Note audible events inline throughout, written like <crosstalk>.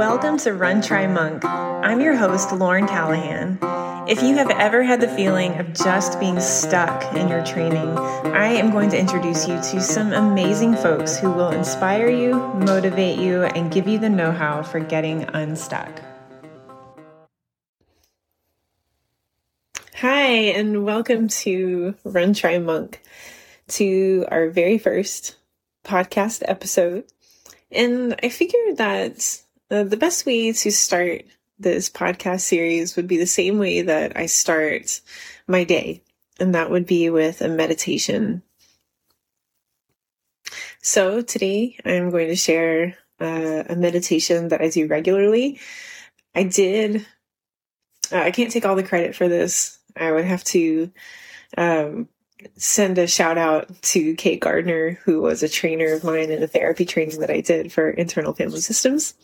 welcome to RunTriMonk. I'm your host, Lauren Callahan. If you have ever had the feeling of just being stuck in your training, I am going to introduce you to some amazing folks who will inspire you, motivate you, and give you the know how for getting unstuck. Hi, and welcome to RunTriMonk, to our very first podcast episode. And I figured that uh, the best way to start this podcast series would be the same way that I start my day, and that would be with a meditation. So today I'm going to share uh, a meditation that I do regularly. I did, uh, I can't take all the credit for this. I would have to um, send a shout out to Kay Gardner, who was a trainer of mine in a therapy training that I did for internal family systems.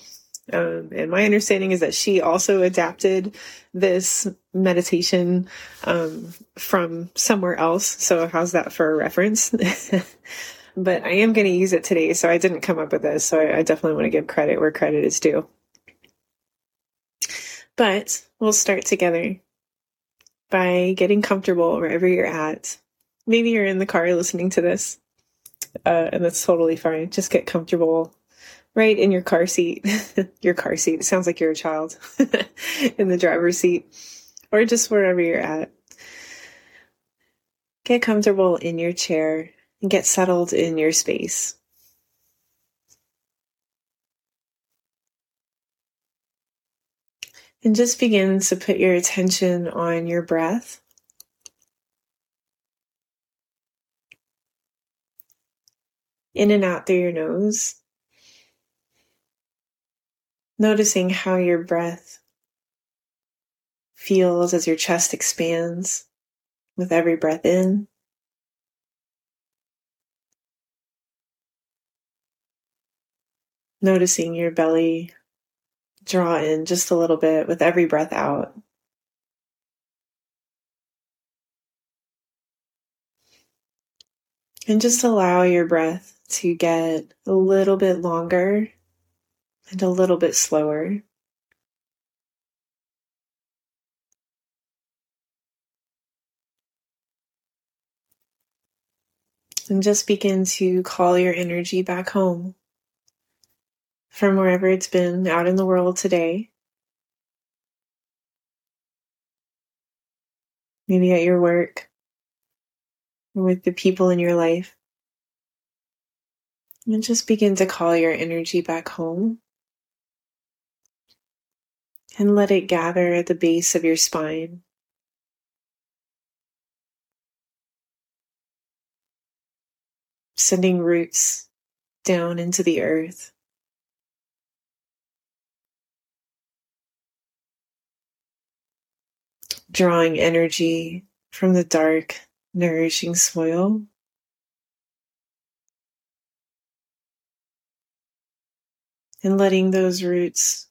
Um, and my understanding is that she also adapted this meditation um, from somewhere else. So, how's that for a reference? <laughs> but I am going to use it today. So, I didn't come up with this. So, I, I definitely want to give credit where credit is due. But we'll start together by getting comfortable wherever you're at. Maybe you're in the car listening to this, uh, and that's totally fine. Just get comfortable right in your car seat. <laughs> your car seat. It sounds like you're a child <laughs> in the driver's seat, or just wherever you're at. Get comfortable in your chair and get settled in your space. And just begin to put your attention on your breath. In and out through your nose. Noticing how your breath feels as your chest expands with every breath in. Noticing your belly draw in just a little bit with every breath out. And just allow your breath to get a little bit longer and a little bit slower. And just begin to call your energy back home from wherever it's been out in the world today. Maybe at your work, or with the people in your life. And just begin to call your energy back home and let it gather at the base of your spine. Sending roots down into the earth. Drawing energy from the dark, nourishing soil. And letting those roots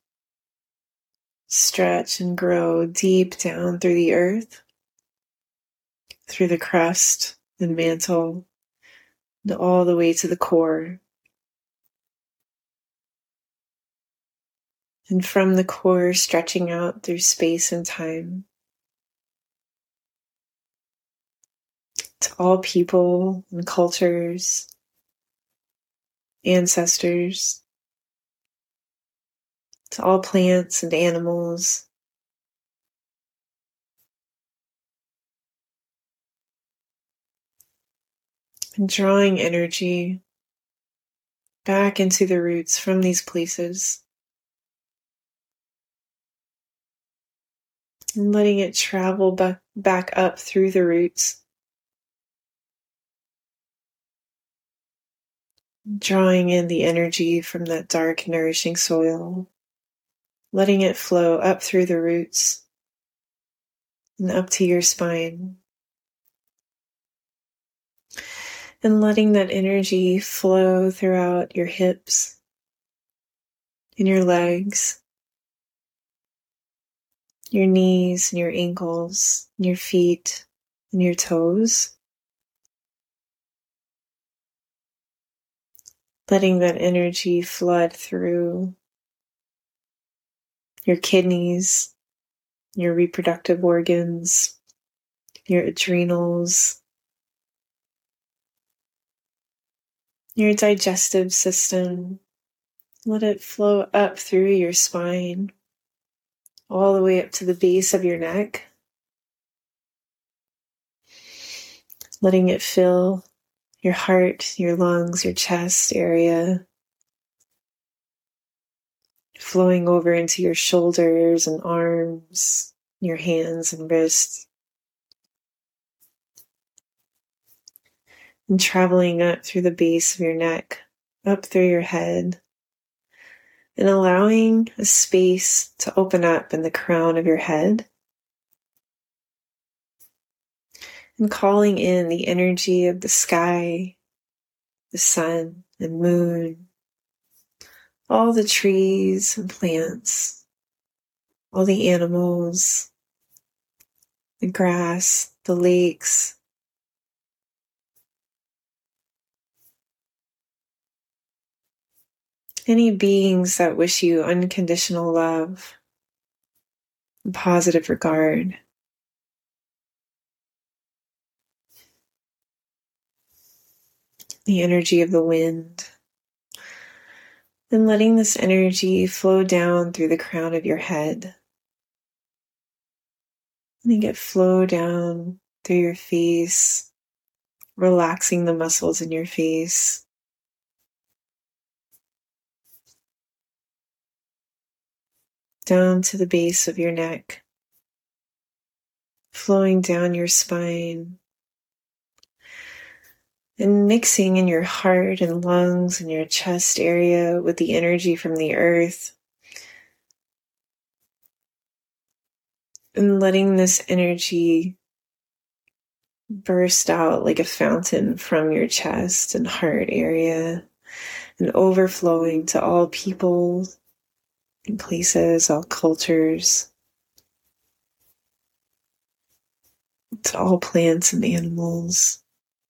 stretch and grow deep down through the earth, through the crust and mantle, and all the way to the core. And from the core, stretching out through space and time to all people and cultures, ancestors, to all plants and animals. And drawing energy back into the roots from these places. And letting it travel back, back up through the roots. Drawing in the energy from that dark, nourishing soil letting it flow up through the roots and up to your spine. And letting that energy flow throughout your hips and your legs, your knees and your ankles, and your feet and your toes. Letting that energy flood through your kidneys, your reproductive organs, your adrenals, your digestive system. Let it flow up through your spine, all the way up to the base of your neck. Letting it fill your heart, your lungs, your chest area, flowing over into your shoulders and arms, your hands and wrists. And traveling up through the base of your neck, up through your head, and allowing a space to open up in the crown of your head. And calling in the energy of the sky, the sun and moon, all the trees and plants, all the animals, the grass, the lakes. Any beings that wish you unconditional love positive regard. The energy of the wind then letting this energy flow down through the crown of your head. Letting it flow down through your face, relaxing the muscles in your face. Down to the base of your neck, flowing down your spine, and mixing in your heart and lungs and your chest area with the energy from the earth. And letting this energy burst out like a fountain from your chest and heart area and overflowing to all people and places, all cultures, to all plants and animals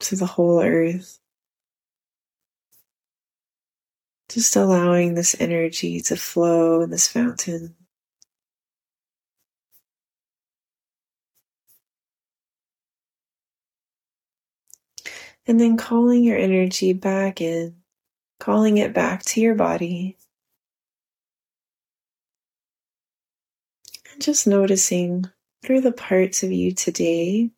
to the whole earth. Just allowing this energy to flow in this fountain. And then calling your energy back in, calling it back to your body. And just noticing what are the parts of you today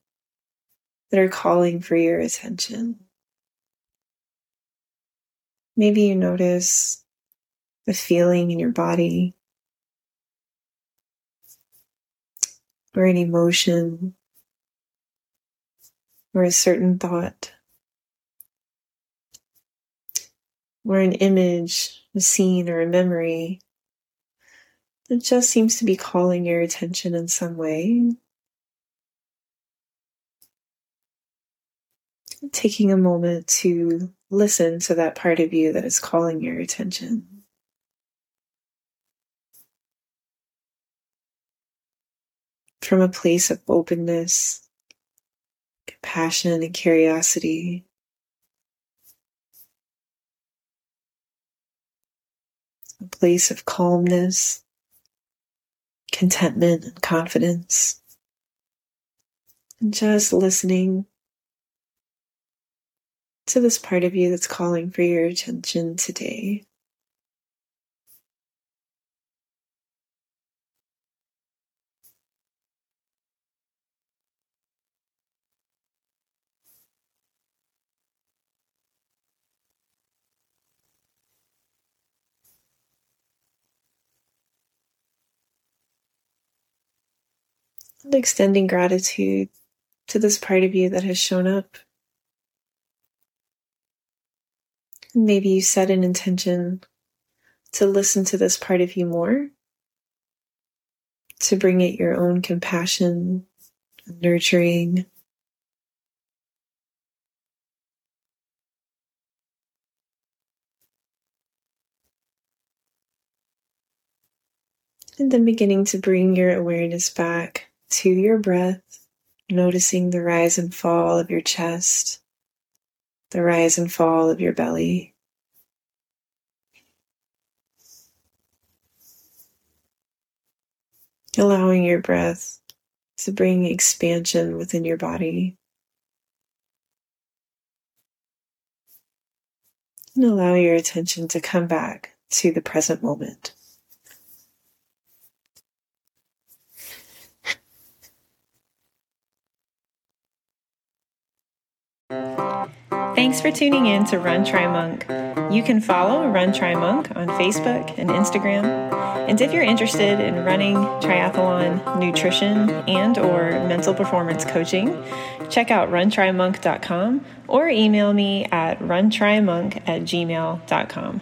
that are calling for your attention. Maybe you notice a feeling in your body or an emotion or a certain thought or an image, a scene, or a memory that just seems to be calling your attention in some way. Taking a moment to listen to that part of you that is calling your attention. From a place of openness, compassion, and curiosity. A place of calmness, contentment, and confidence. And just listening to this part of you that's calling for your attention today. And extending gratitude to this part of you that has shown up Maybe you set an intention to listen to this part of you more, to bring it your own compassion, nurturing. And then beginning to bring your awareness back to your breath, noticing the rise and fall of your chest the rise and fall of your belly. allowing your breath to bring expansion within your body. And allow your attention to come back to the present moment. Thanks for tuning in to RunTriMonk. You can follow RunTriMonk on Facebook and Instagram. And if you're interested in running, triathlon, nutrition, and or mental performance coaching, check out runtrimonk.com or email me at runtrimonk at gmail.com.